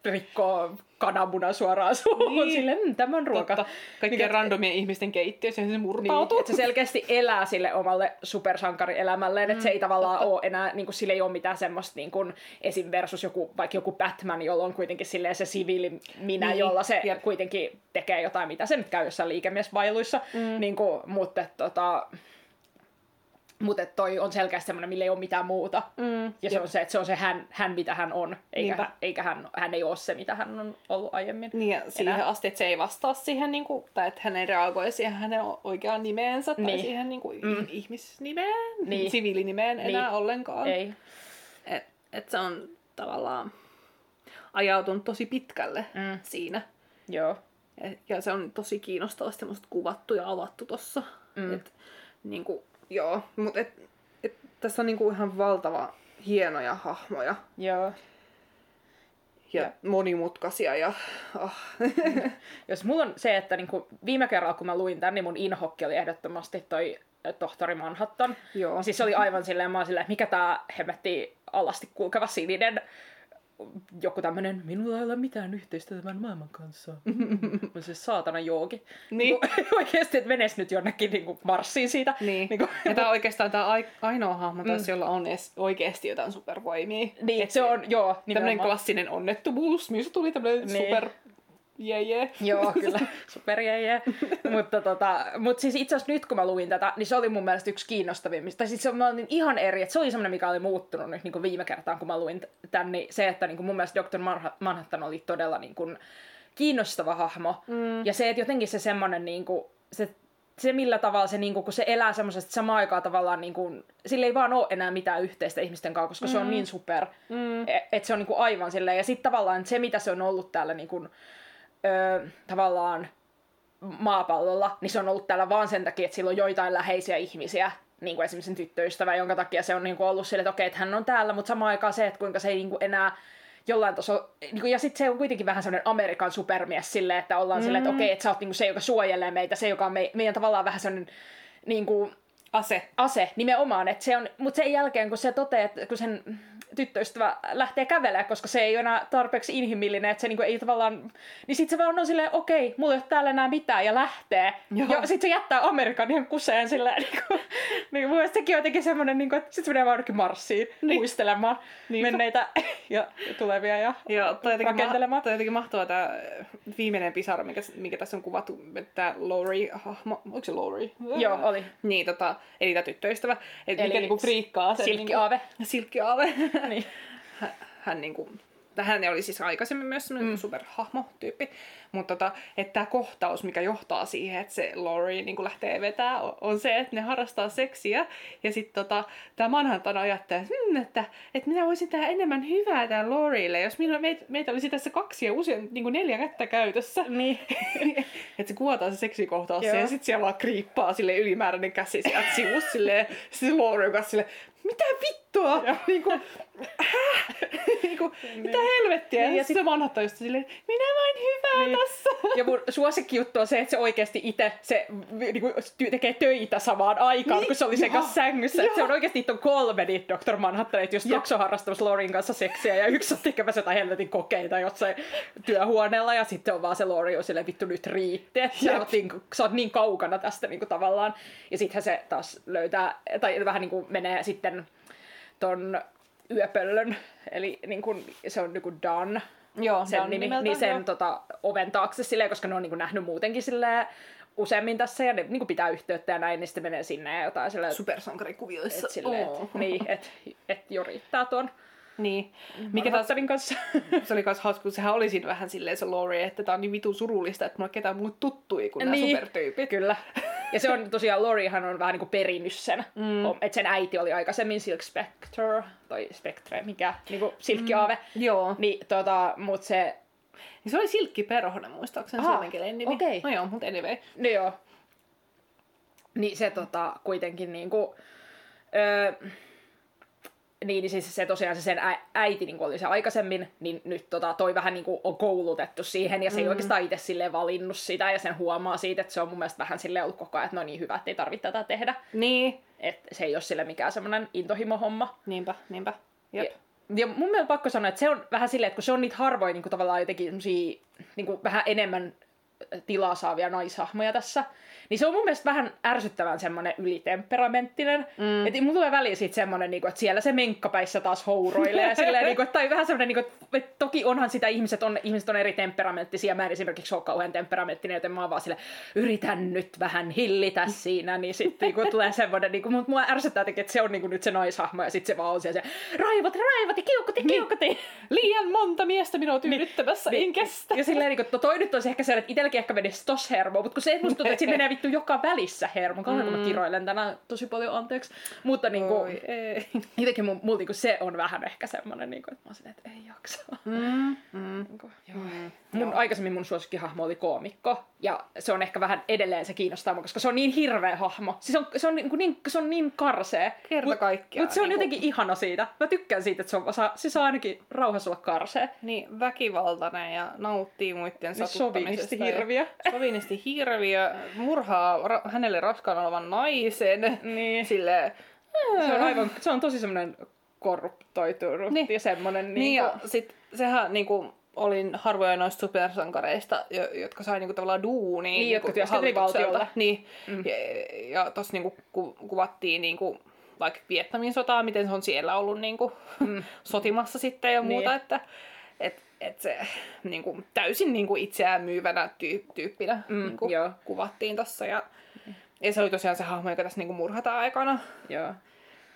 rikkoo kananmunan suoraan suuhun, niin. Niin. silleen, mmm, tämä on ruoka. Totta. Kaikkien Mikä- randomien ihmisten keittiössä ja se Niin, murtautuu. että se selkeästi elää sille omalle supersankarielämälleen, mm, että se ei tavallaan totta. ole enää, niin kuin, sillä ei ole mitään semmoista niin kuin, esim. versus joku, vaikka joku Batman, jolla on kuitenkin silleen se siviili minä, niin, Niin, jolla se jep. kuitenkin tekee jotain, mitä se nyt käy jossain liikemiesvailuissa, mm. niin kuin, mutta tota, mutta toi on selkeästi semmoinen, millä ei ole mitään muuta. Mm, Ja se on se, että se on se hän, hän mitä hän on, eikä, Niinpä. eikä hän, hän ei ole se, mitä hän on ollut aiemmin. Niin ja siihen Enää. asti, että se ei vastaa siihen, niin kuin, tai että hän ei reagoi siihen hänen oikeaan nimeensä tai Niin. siihen niin kuin, Mm. ihmisnimeen, Niin. siviilinimeen enää Niin. ollenkaan. Ei. Et, et se on tavallaan ajautunut tosi pitkälle Mm. siinä. Joo. Et, ja se on tosi kiinnostavasti musta kuvattu ja avattu tossa. Mm. Et, niin kuin, joo, mutta et, et, tässä on niin kuin ihan valtava hienoja hahmoja Joo. ja, Ja- monimutkaisia ja oh. Jos mulla on se, että niinku viime kerralla kun mä luin tän, niin mun inhokki oli ehdottomasti toi ö, tohtori Manhattan. joo. Siis se oli aivan silleen, mä oon silleen, että mikä tää hemmetti alasti kulkeva sininen joku tämmönen, minulla ei ole mitään yhteistä tämän maailman kanssa. Mä se saatana joogi. Niin. Oikeesti, että menes nyt jonnekin niinku marssiin siitä. Niin. Niinku, Ja tämä on oikeastaan tämä ainoa hahmo tässä, jolla on edes oikeasti jotain supervoimia. niin, se on, joo, nimenomaan. klassinen onnettomuus, missä tuli tämmöinen Niin. super jee jee. Joo, kyllä. Superjeje. mutta tota, mut siis itse asiassa nyt kun mä luin tätä, niin se oli mun mielestä yksi kiinnostavimmista. Tai siis se mä olin ihan eri, että se oli semmoinen, mikä oli muuttunut nyt niin kuin viime kertaan, kun mä luin t- tän, niin se, että niin kuin mun mielestä Dr. Manha- Manhattan oli todella niin kuin kiinnostava hahmo. Mm. Ja se, että jotenkin se semmoinen niin kuin, se se millä tavalla se, niin kuin, kun se elää semmoisesta samaan aikaan tavallaan, niin kuin, sillä ei vaan ole enää mitään yhteistä ihmisten kanssa, koska mm. se on niin super, mm. että se on niin kuin aivan silleen. Ja sitten tavallaan se, mitä se on ollut täällä niin kuin, ö, tavallaan maapallolla, niin se on ollut täällä vaan sen takia, että sillä on joitain läheisiä ihmisiä, niin kuin esimerkiksi tyttöystävä, jonka takia se on niin kuin ollut silleen, että okei, että hän on täällä, mutta samaan aikaan se, että kuinka se ei niin kuin enää jollain tasolla, niin kuin, ja sitten se on kuitenkin vähän semmoinen Amerikan supermies silleen, että ollaan mm. silleen, että okei, että sä oot niin kuin se, joka suojelee meitä, se, joka on me, meidän tavallaan vähän semmoinen niin kuin, Ase. ase nimenomaan, että se on, mutta sen jälkeen kun se toteaa, että kun sen tyttöystävä lähtee kävelemään, koska se ei ole enää tarpeeksi inhimillinen, että se niinku ei tavallaan... Niin sit se vaan on silleen, okei, mulla ei ole täällä enää mitään, ja lähtee. Joo. Ja sit se jättää Amerikan ihan kuseen silleen, niinku, niin mun mielestä sekin on jotenkin semmonen, niinku, että sit se menee vaan jonnekin Marsiin niin. muistelemaan niin. menneitä ja tulevia ja Joo, toi rakentelemaan. ma- toi jotenkin mahtavaa tää viimeinen pisara, mikä, mikä tässä on kuvattu, että Laurie, hahmo, onko se Laurie? Joo, oli. Niin, tota, eli tämä tyttöystävä, että Eli mikä niinku friikkaa sen. Silkkiaave. Niinku, silkkiaave. niin. hän, hän niinku, hän oli siis aikaisemmin myös semmoinen mm. superhahmo-tyyppi, mutta tota, että tämä kohtaus, mikä johtaa siihen, että se Laurie niin lähtee vetää, on se, että ne harrastaa seksiä. Ja sitten tota, tämä Manhattan ajattelee, hmm, että, että minä voisin tehdä enemmän hyvää tämän Laurielle, jos meitä, meitä olisi tässä kaksi ja usein niin kuin neljä kättä käytössä. Niin. että se kuvataan se seksikohtaus ja sitten siellä vaan kriippaa sille ylimääräinen käsi sieltä sivusta silleen, se Laurie kanssa silleen, mitä vittua? Niin kuin, häh? niin kuin, mitä helvettiä? Niin, ja ja sitten se Manhattan just silleen, minä vain hyvää Niin. tässä. Ja mun suosikkijuttu on se, että se oikeasti itse se, niinku, ty- tekee töitä samaan aikaan, Niin, kun se oli sen kanssa sängyssä. Se on oikeasti niitä on kolme niitä Dr. Manhattan, että jos. Tox on harrastamassa Lorin kanssa seksiä ja yksi on tekemässä jotain helvetin kokeita jossain työhuoneella ja sitten on vaan se Lori on silleen vittu nyt riitti, että sä oot, niin, sä oot niin kaukana tästä niin kuin, tavallaan. Ja sittenhän se taas löytää, tai vähän niin kuin menee sitten ton yöpöllön, eli niin kuin, se on niin Dan, Joo, sen nimi, niin sen tota, oven taakse silleen, koska ne on niin nähnyt muutenkin silleen useammin tässä ja ne niin pitää yhteyttä ja näin, niin sitten menee sinne ja jotain silleen, Supersankarikuvioissa. et, silleen Oo. et, niin, että et jo riittää tuon Niin. Mikä taas kanssa. se oli myös hauska, kun sehän oli siinä vähän silleen se Laurie, että tää on niin vitun surullista, että mulla ketään muut tuttui kuin nämä Niin. supertyypit. Kyllä. Ja se on tosiaan, Lorihan on vähän niin kuin perinnyt sen. Mm. Että sen äiti oli aikaisemmin Silk Spectre, tai Spectre, mikä, niin kuin silkkiaave. Mm. Joo. Niin, tota, mut se, Ja se oli Silkki Perhonen muistaakseni Aha, suomenkielinen nimi. okei. No joo, mutta anyway. no joo. Niin se tota, kuitenkin niinku, öö, niin, niin siis se tosiaan se sen äiti niin oli se aikaisemmin, niin nyt tota, toi vähän niin kuin on koulutettu siihen, ja se ei oikeastaan itse silleen valinnut sitä, ja sen huomaa siitä, että se on mun mielestä vähän silleen ollut koko ajan, että no niin hyvä, että ei tarvitse tätä tehdä. Niin. Että se ei ole sille mikään semmoinen intohimo-homma. Niinpä, niinpä. Jep. Ja, ja mun mielestä pakko sanoa, että se on vähän silleen, että kun se on niitä harvoin niin kuin tavallaan jotenkin niin kuin vähän enemmän tilaa saavia naishahmoja tässä, niin se on mun mielestä vähän ärsyttävän semmoinen ylitemperamenttinen. Mm. Että mulla tulee väliin siitä semmoinen, niin kuin, että siellä se menkkapäissä taas houroilee. ja silleen, niin kuin, tai vähän semmoinen, niin kuin, että toki onhan sitä ihmiset on, ihmiset on eri temperamenttisia. Mä en esimerkiksi ole kauhean temperamenttinen, joten mä oon vaan sille, yritän nyt vähän hillitä siinä. Niin sitten niin tulee semmoinen, niin mutta mua ärsyttää jotenkin, että se on niin nyt se naishahmo ja sitten se vaan on siellä se raivot, raivot ja kiukuti, kiukuti. Liian monta miestä minua tyydyttämässä, niin, en kestä. Ja silleen, niin kuin, no toi nyt olisi ehkä se, että itselläkin ehkä menisi tos hermo, mutta kun se musta tuntuu, että siinä menee vittu joka välissä hermo. Kauan kun mä kiroilen tänään tosi paljon, anteeksi. Mutta niin kuin, ei. jotenkin mun, mulla niin se on vähän ehkä semmoinen, niin kuin, että mä oon silleen, että ei jaksa. Mm, mm. Niin kuin, joo. Mun, aikaisemmin mun suosikkihahmo oli koomikko, ja se on ehkä vähän edelleen se kiinnostaa mua, koska se on niin hirveä hahmo. Siis on, se, on niin, kuin niin, se on niin karsee. Kerta kaikkiaan, Mutta se on niin kuin- jotenkin ihana siitä. Mä tykkään siitä, että se, on, saa, se saa ainakin rauhassa olla karsee. Niin, väkivaltainen ja nauttii muiden satuttamisesta. Niin Sovinisti-hirviö. Ja sovinisti hirviö, murhaa ra- hänelle raskaana olevan naisen. Niin. Silleen, Se on, aivan, se on tosi semmoinen korruptoitunut Niin. ja semmoinen... Niin, Niin, ja sit sehän niinku olin harvoja noista supersankareista, jo- jotka sai niinku tavallaan duunia Niin, jotka niinku työskenteli hallitukselta. valtiolle. Niin, mm. ja, ja tossa niinku ku, kuvattiin niinku vaikka Vietnamin sotaa, miten se on siellä ollut niinku mm. sotimassa sitten ja muuta, Niin. että et, et se niinku, täysin niinku itseään myyvänä tyy- tyyppinä Mm, niinku, joo. kuvattiin tossa ja, ja se oli tosiaan se hahmo, joka tässä niinku murhataan aikana. joo.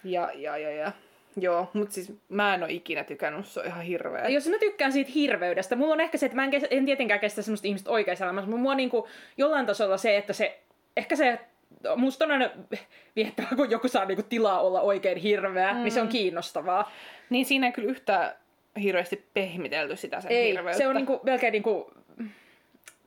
Ja, ja, ja, ja. Joo, mutta siis mä en ole ikinä tykännyt, se on ihan hirveä. Jos mä tykkään siitä hirveydestä, mulla on ehkä se, että mä en, kes- en tietenkään kestä semmoista ihmistä oikeassa elämässä, mutta mua niinku jollain tasolla se, että se, ehkä se musta on aina viettävää, kun joku saa niinku tilaa olla oikein hirveä, mm. niin se on kiinnostavaa. Niin siinä ei kyllä yhtään hirveästi pehmitelty sitä sen Ei, hirveyttä. se on niinku, melkein, niinku,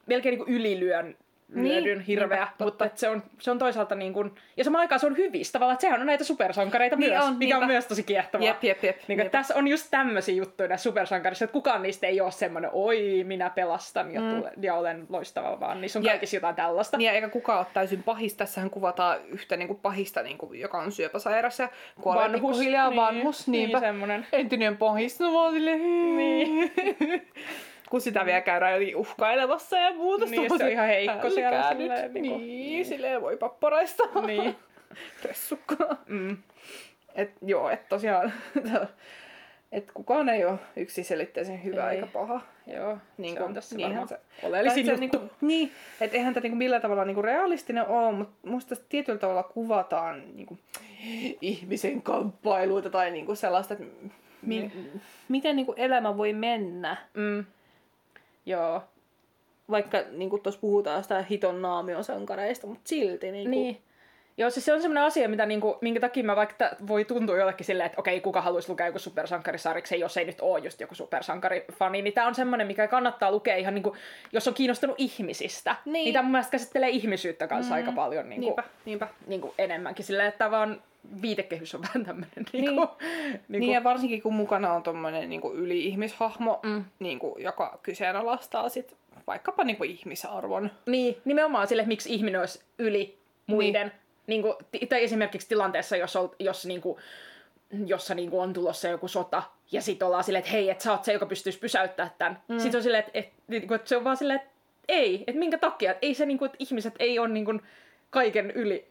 melkein niinku ylilyön lyödyn Niin, hirveä, niinpä, mutta se, on, se on toisaalta niin kuin, ja samaan aikaan se on hyvissä tavallaan, että sehän on näitä supersankareita Niin myös, on, mikä on niinpä. myös tosi kiehtovaa. Jep, jep, jep. Niin kuin, Niinpä. tässä on just tämmöisiä juttuja näissä supersankarissa, että kukaan niistä ei ole semmoinen, oi minä pelastan ja, mm. tulen, ja olen loistava, vaan niissä on Ja- kaikissa jotain tällaista. Niin, eikä kukaan ole täysin pahis. Tässähän kuvataan yhtä niin kuin pahista, niin kuin, joka on syöpäsairas ja kuolee Vanhus, niin, vanhus. niin, Niinpä. semmonen. Entinen pahis, no vaan silleen, niin. kun sitä vielä käydään jotenkin uhkailemassa ja muuta. Niin, se on ihan heikko siellä silleen, nyt. niinku- Niin, silleen voi papporaista. Niin. Ressukkana. Mm. Et, joo, että tosiaan, et kukaan ei ole yksiselitteisen hyvä Ei. eikä paha. Joo, Niin se kun- on tässä niinhän varmaan se- oleellisin juttu. Niinku, niin, että eihän tämä niinku millään tavalla niinku realistinen ole, mutta musta tietyllä tavalla kuvataan niinku, ihmisen kamppailuita tai niinku sellaista, että mi- miten niinku elämä voi mennä. Mm. Joo, Vaikka niinku tuossa puhutaan sitä hiton naamion sankareista, mutta silti niinku, Niin. Joo, siis se on semmoinen asia, mitä niinku, minkä takia mä vaikka voi tuntua jollekin silleen, että okei, kuka haluaisi lukea joku supersankarisarjiksen, jos ei nyt ole just joku supersankarifani, niin tämä on semmoinen, mikä kannattaa lukea ihan niinku, jos on kiinnostunut ihmisistä. Niin. Niin tämä mun mielestä käsittelee ihmisyyttä kanssa mm. aika paljon niinku, niinpä, niinpä. niinku enemmänkin. Silleen, että vaan viitekehys on vähän tämmöinen. Niinku, Niin. niinku, Niin ja varsinkin kun mukana on tommonen niinku yli-ihmishahmo, Mm. niinku, joka kyseenalaistaa sit vaikkapa niinku ihmisarvon. Niin, nimenomaan sille, että miksi ihminen olisi yli muiden. Niin. Niin kuin, tai esimerkiksi tilanteessa, jos, ol, jos niin kuin, jossa niin kuin on tulossa joku sota, ja sitten ollaan silleen, että hei, että sä oot se, joka pystyisi pysäyttämään tämän. Mm. Sitten on silleen, että, että, niin kuin, että se on vaan silleen, että ei, että minkä takia, että ei se niin kuin, että ihmiset ei ole niin kuin, kaiken yli.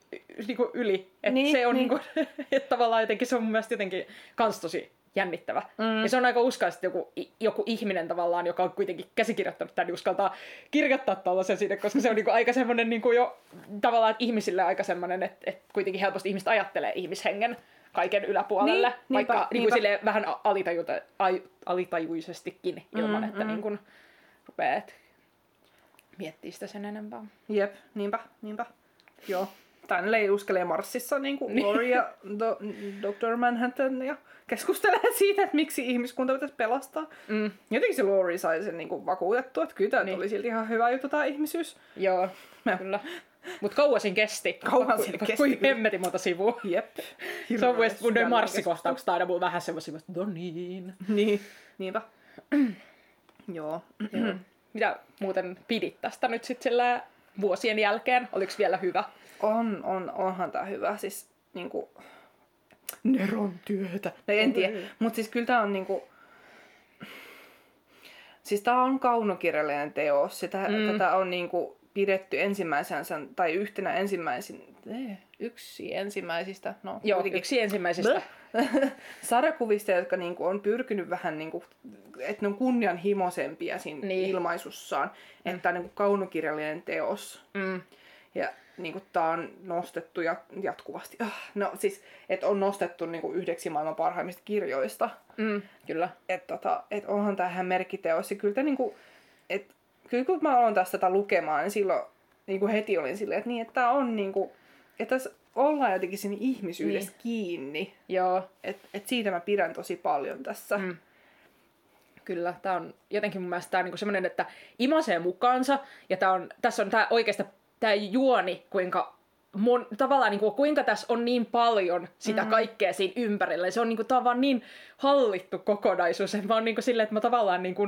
Niin kuin yli. Että Niin, se on niin. niin. Kuin, että tavallaan jotenkin se on mun mielestä jotenkin kans tosi jännittävä. Mm. Ja se on aika uskallista, että joku, joku ihminen tavallaan, joka on kuitenkin käsikirjoittanut tämän, niin uskaltaa kirjoittaa tällaisen sinne, koska se on niinku aika semmoinen niinku jo tavallaan, että ihmisille aika semmoinen, että, että kuitenkin helposti ihmiset ajattelee ihmishengen kaiken yläpuolelle, Niin, vaikka niinpä, niinku niinpä. vähän alitajuta, ai, alitajuisestikin ilman, Mm, että mm. niinku rupeat miettimään sitä sen enempää. Jep, niinpä, niinpä. Joo. Tän leiuskelee Marsissa niin kuin. Lori ja Do- Dr. Manhattan ja keskustelee siitä, että miksi ihmiskunta pitäisi pelastaa. Mm. Jotenkin se Lori sai sen niin kuin vakuutettua, että kyllä tämä Niin. oli silti ihan hyvä juttu tämä ihmisyys. Joo, Mä- kyllä. Mutta kauan siinä kesti. Kauan siinä kesti, kyllä. hemmetin monta sivua. Jep. Se on Hirveä mielestäni mun sydämen marssikohtaukset aina mun vähän semmoisia, että no niin. Niin, niinpä. Joo. Joo. Mitä muuten pidit tästä nyt sitten sillä vuosien jälkeen? Oliko vielä hyvä? On, on, onhan tää hyvä. Siis niinku... Neron työtä. No en tiedä. Mutta siis kyllä tää on niinku... Siis tää on kaunokirjallinen teos. Sitä, mm. Tätä on niinku pidetty ensimmäisensä, tai yhtenä ensimmäisin, eh, yksi ensimmäisistä, no Joo, yksi ensimmäisistä. sarjakuvista, jotka niinku on pyrkinyt vähän, niinku, että ne on kunnianhimoisempia siinä Niin. ilmaisussaan. Mm. Että tämä on niinku kaunokirjallinen teos. Mm. Ja niinku tää on nostettu ja, jatkuvasti. Ah, no siis, että on nostettu niinku yhdeksi maailman parhaimmista kirjoista. Mm. Kyllä. Että tota, et onhan tähän merkkiteos. Ja kyllä, te niinku, et, kyllä kun mä aloin tästä tätä lukemaan, niin silloin niinku heti olin silleen, että niin, että tää on niinku, että tässä ollaan jotenkin siinä ihmisyydessä niin. kiinni. Joo, Et, et siitä mä pidän tosi paljon tässä. Mm. Kyllä, tämä on jotenkin mun mielestä tää on niinku semmoinen, että imasee mukaansa, ja tää on, tässä on tää oikeastaan tämä juoni, kuinka mon, tavallaan niinku, kuinka tässä on niin paljon sitä mm. kaikkea siinä ympärillä. Se on niinku, tää on vaan niin hallittu kokonaisuus, että mä oon niinku silleen, että mä tavallaan niinku,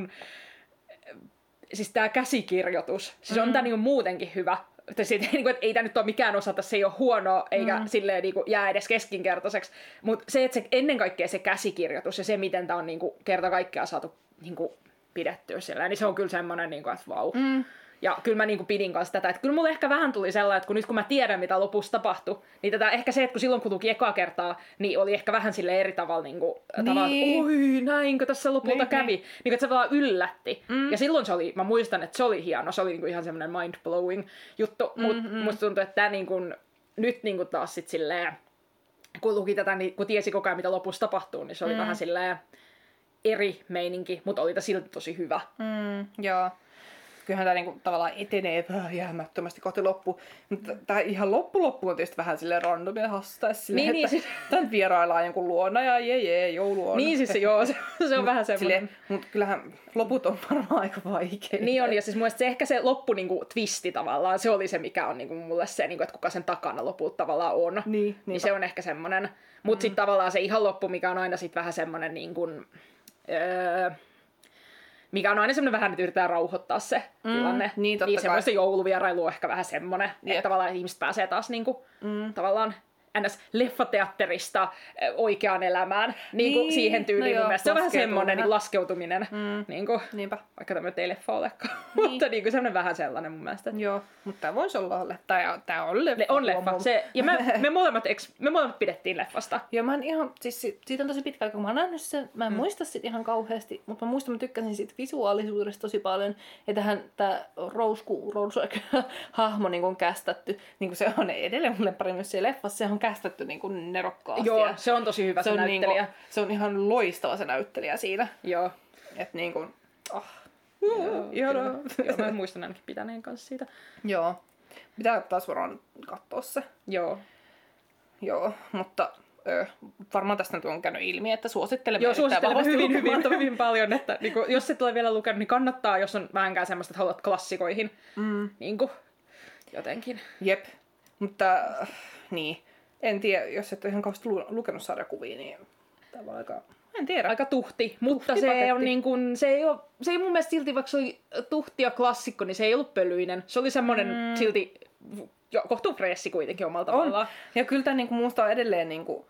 siis tämä käsikirjoitus, siis on tämä niinku muutenkin hyvä. Että siitä, ei, niinku, että ei tämä nyt ole mikään osa, tässä ei ole huonoa, eikä mm. silleen niinku, jää edes keskinkertaiseksi. Mutta se, että se, ennen kaikkea se käsikirjoitus ja se, miten tämä on niinku, kerta kaikkiaan saatu niinku, pidettyä sillä, niin se on kyllä semmoinen, niinku, että vau. Mm. Ja kyllä mä niinku pidin kanssa tätä. Että kyllä mulle ehkä vähän tuli sellainen, että kun nyt kun mä tiedän, mitä lopussa tapahtui, niin tätä ehkä se, että kun silloin kun luki ekaa kertaa, niin oli ehkä vähän sille eri tavalla, niinku, niin. tavalla että oi, näinkö tässä lopulta Niin, kävi. niin. Niin, että se vaan yllätti. Mm. Ja silloin se oli, mä muistan, että se oli hieno. Se oli niinku ihan semmoinen mind-blowing juttu. Mutta musta tuntuu, että tää niinku, nyt niinku taas sit silleen, kun luki tätä, niin kun tiesi koko ajan, mitä lopussa tapahtuu, niin se oli mm. vähän silleen eri meininki, mutta oli tämä silti tosi hyvä. Mm, joo. Kyllähän tämä niinku tavallaan etenee vähän jäämättömästi kohti loppu. Mutta tämä ihan loppu loppu on tietysti vähän silleen randomia hassusta. Niin, niin, että siis- tämän vieraillaan jonkun luona ja jee jee, joulu on. Niin siis joo, se, se on vähän semmoinen. Mutta kyllähän loput on varmaan aika vaikeita. Niin on, ja siis mun se ehkä se loppu niinku, twisti tavallaan, se oli se, mikä on niinku, mulle se, niinku, että kuka sen takana lopulta tavallaan on. Niin, niin niinpä. se on ehkä semmonen. Mutta mm. sitten tavallaan se ihan loppu, mikä on aina sit vähän semmonen niin kuin, öö, mikä on aina semmoinen vähän, että yritetään rauhoittaa se mm, tilanne. niin, totta niin kai. semmoinen jouluvierailu on ehkä vähän semmoinen, Jep. että tavallaan ihmiset pääsee taas niinku, mm. tavallaan ns. leffateatterista ö, oikeaan elämään niin kuin Niin, siihen tyyliin. no joo, se on vähän semmoinen niin laskeutuminen. Mm. Niin kuin, Niinpä. vaikka tämä ei leffa olekaan, niin. mutta niin kuin semmoinen vähän sellainen mun mielestä. Joo, mutta tämä voisi olla leffa. Tää, tää on leffa. Le- on leffa. Se, ja me, me, molemmat, eks, me molemmat pidettiin leffasta. Joo, mä en ihan, siis si- siitä on tosi pitkä aika, kun mä oon nähnyt sen, mä en mm. muista sit ihan kauheasti, mutta mä muistan, mä tykkäsin siitä visuaalisuudesta tosi paljon. Ja tähän tää Rousku, Rousek hahmo niin on kästetty, niin kuin se on edelleen mulle myös siellä leffassa, se on kästetty niin kuin nerokkaasti. Joo, se on tosi hyvä se, se on, näyttelijä. Niinku, se on ihan loistava se näyttelijä siinä. Joo. Että niin kuin, oh. Joo, ihanaa. kyllä. Joo, mä muistan ainakin pitäneen kanssa siitä. Joo. Pitää taas varmaan katsoa se. Joo. Joo, mutta ö, varmaan tästä nyt on käynyt ilmi, että suosittelemme Joo, vahvasti hyvin, hyvin, lukemaan. hyvin paljon, että niin kuin, jos et ole vielä lukenut, niin kannattaa, jos on vähänkään semmoista, että haluat klassikoihin. Mm. Niin kuin, jotenkin. Jep, mutta niin, en tiedä, jos et ole ihan kauheasti lu- lukenut sarjakuvia, niin tämä on aika, en tiedä. Aika tuhti, mutta se, on niin kuin, se, ei ole, se ei mun mielestä silti, vaikka se oli tuhti ja klassikko, niin se ei ollut pölyinen. Se oli semmoinen mm. silti jo, kohtuu freessi kuitenkin omalla tavallaan. Ja kyllä tämä niinku, musta on edelleen niinku,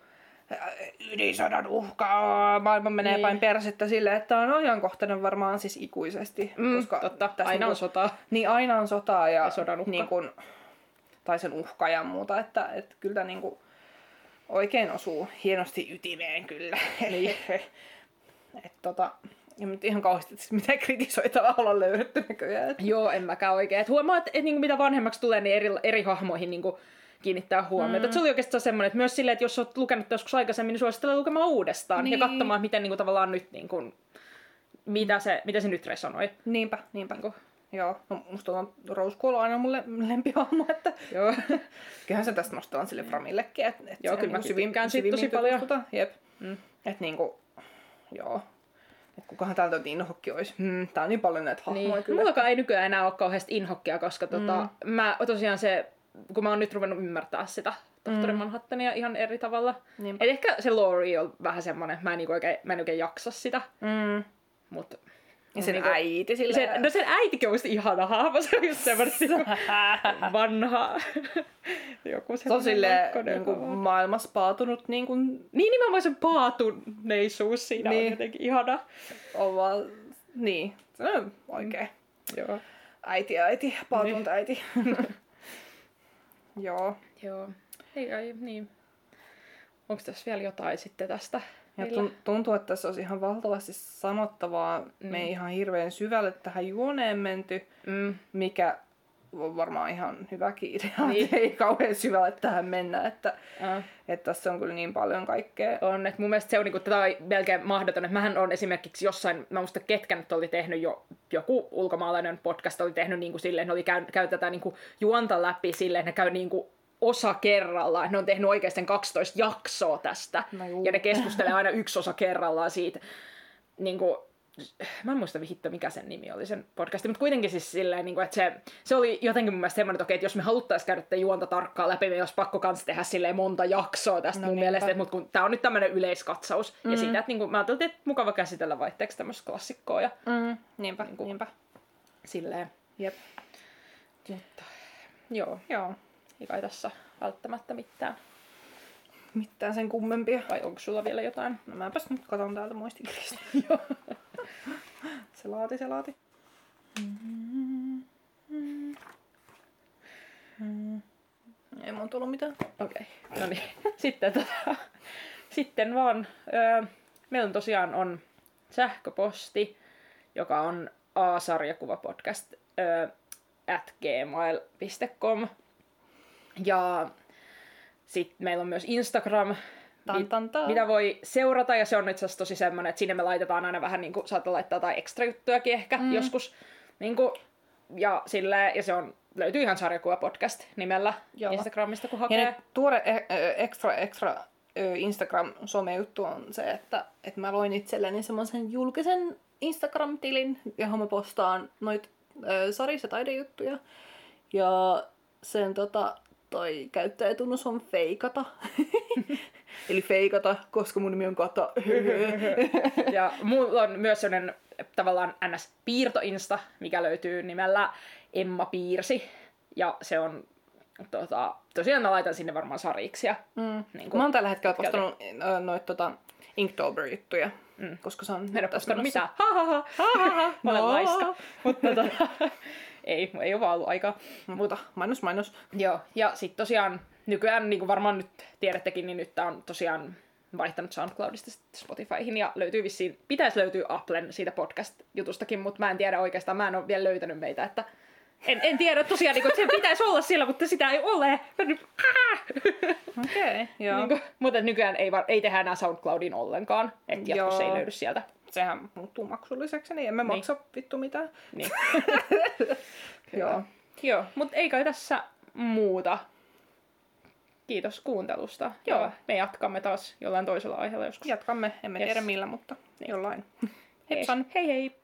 äh, ydinsodan uhkaa, maailma menee Niin. niin. päin persettä silleen, että on ajankohtainen varmaan siis ikuisesti. Mm, koska totta, aina on niinku- sotaa. Niin aina on sotaa ja, Ja sodan uhka. Niin kun, tai sen uhka ja muuta, että, että kyllä tämä niin oikein osuu hienosti ytimeen kyllä. Niin. Et tota, ja nyt ihan kauheasti että mitään kritisoitavaa olla löydetty näköjään. Et- Joo, en mäkään oikein. Et huomaa, että et, niinku, mitä vanhemmaksi tulee, niin eri, eri hahmoihin niinku, kiinnittää huomiota. Mm. Et se oli oikeastaan semmoinen, että myös silleen, että jos olet lukenut joskus aikaisemmin, niin suosittelen lukemaan uudestaan niin. ja Niin. katsomaan, miten niinku, tavallaan nyt, niinku, mitä, se, mitä se nyt resonoi. Niinpä, niinpä. Niinku, Joo, no musta on on aina mulle lempihahmo, että joo. kyllähän sen tästä nostellaan sille Framillekin, että et Joo, se kyllä niinku mäkin tykkään siitä tosi syvimmin paljon. Jep. Mm. Että niinku, joo. Et kukahan täältä nyt inhokki olisi. Hmm, tää on niin paljon näitä hahmoja Niin. kyllä. Mullakaan ei nykyään enää ole kauheasti inhokkia, koska tota, mä tosiaan se, kun mä oon nyt ruvennut ymmärtää sitä tohtori mm. Manhattania ihan eri tavalla. Niinpä. Et ehkä se Laurie on vähän semmonen, mä en, niinku oikein, mä en oikein jaksa sitä, Mm. mutta... Ja sen niinku- äiti sillä Sen, no sen äitikin on just ihana hahmo, se on just semmoinen niinku vanha joku Se on silleen niin on- maailmassa paatunut niin kuin Niin nimenomaan se paatuneisuus siinä niin. On jotenkin ihana. on vaan, niin, se on oikein. Joo. Äiti, äiti, paatunut Niin. äiti. Joo. Joo. Ei, ei, niin. Onko tässä vielä jotain sitten tästä? Ja tuntuu, että tässä olisi ihan valtavasti sanottavaa. Mm. Me ei ihan hirveän syvälle tähän juoneen menty, Mm. mikä on varmaan ihan hyväkin idea, niin. Ei kauhean syvälle tähän mennä. Että, Äh. että tässä on kyllä niin paljon kaikkea. On, että mun mielestä se on, niinku, tätä on melkein mahdoton. Että mähän on esimerkiksi jossain, mä muista ketkä nyt oli tehnyt jo, joku ulkomaalainen podcast oli tehnyt niin kuin silleen, ne oli käy, käy tätä niin kuin juonta läpi silleen, että ne käy niin kuin osa kerrallaan. että Ne on tehnyt oikeasti 12 jaksoa tästä. No juu. ja ne keskustelee aina yksi osa kerrallaan siitä. Niin kuin, mä en muista hitto, mikä sen nimi oli sen podcastin, mutta kuitenkin siis silleen, niin kuin, että se, se oli jotenkin mun mielestä semmoinen, että okei, että jos me haluttaisiin käydä tätä juonta tarkkaan läpi, me olisi pakko kans tehdä silleen monta jaksoa tästä No mun niinpä. mielestä, mutta kun tää on nyt tämmöinen yleiskatsaus, mm. ja sitä, että niin kuin, mä ajattelin, että mukava käsitellä vaihteeksi tämmöistä klassikkoa ja Mm, niinpä, Niinku- niinpä. silleen, Jep. mutta joo, Joo. Ei kai tässä välttämättä mitään. Mitään sen kummempia. Vai onko sulla vielä jotain? No mäpäs nyt katon täältä muistikirjasta. Joo. Se laati, se laati. Ei mun tullut mitään. Okei, okay. no niin. Sitten, tota, sitten vaan, öö, meillä on tosiaan on sähköposti, joka on asarjakuvapodcast öö, at gmail.com. Ja sitten meillä on myös Instagram, Tan, tan, tan. mitä voi seurata, ja se on itse asiassa tosi semmoinen, että sinne me laitetaan aina vähän niin kuin, saattaa laittaa jotain ekstra juttujakin ehkä mm. joskus niin kuin, ja, sille, ja se on, löytyy ihan sarjakuva podcast nimellä Joo. Instagramista, kun Ja hakee. nyt tuore e- ö, extra extra ö, Instagram-somejuttu on se, että, että mä loin itselleni semmoisen julkisen Instagram-tilin, johon mä postaan noit ö, Saris- ja taidejuttuja. Ja sen tota, toi käyttäjätunnus on feikata. Eli feikata, koska mun nimi on Kata. Ja mulla on myös sellainen tavallaan NS-piirtoinsta, mikä löytyy nimellä Emma Piirsi. Ja se on, tota, tosiaan mä laitan sinne varmaan sariksi. Ja, Mm. Niin Mä oon tällä hetkellä postannut noita tota, Inktober-juttuja, mm. koska se on... Mä en ole postannut mitään. Ha, ha, ha, ha, ha. Mä olen No. laiska. Mutta tota, ei, ei ole vaan ollut aikaa. Mutta mainos, mainos. Joo, ja sitten tosiaan nykyään, niin kuin varmaan nyt tiedättekin, niin nyt tää on tosiaan vaihtanut SoundCloudista Spotifyhin ja löytyy vissiin, pitäisi löytyä Applen siitä podcast-jutustakin, mutta mä en tiedä oikeastaan, mä en ole vielä löytänyt meitä, että en, en tiedä tosiaan, niin kuin, että se pitäisi olla siellä, mutta sitä ei ole. Okei, okay, joo. niin kuin, mutta nykyään ei, var, ei tehdä enää SoundCloudin ollenkaan, että jatkossa ei Joo. löydy sieltä. Sehän muuttuu maksulliseksi, niin emme maksa vittu mitään. Niin. Joo. Joo, mutta ei kai tässä muuta. Kiitos kuuntelusta. Joo. Ja me jatkamme taas jollain toisella aiheella joskus. Jatkamme, emme Yes. tiedä millä, mutta jollain. Hei Hepsan. hei! hei.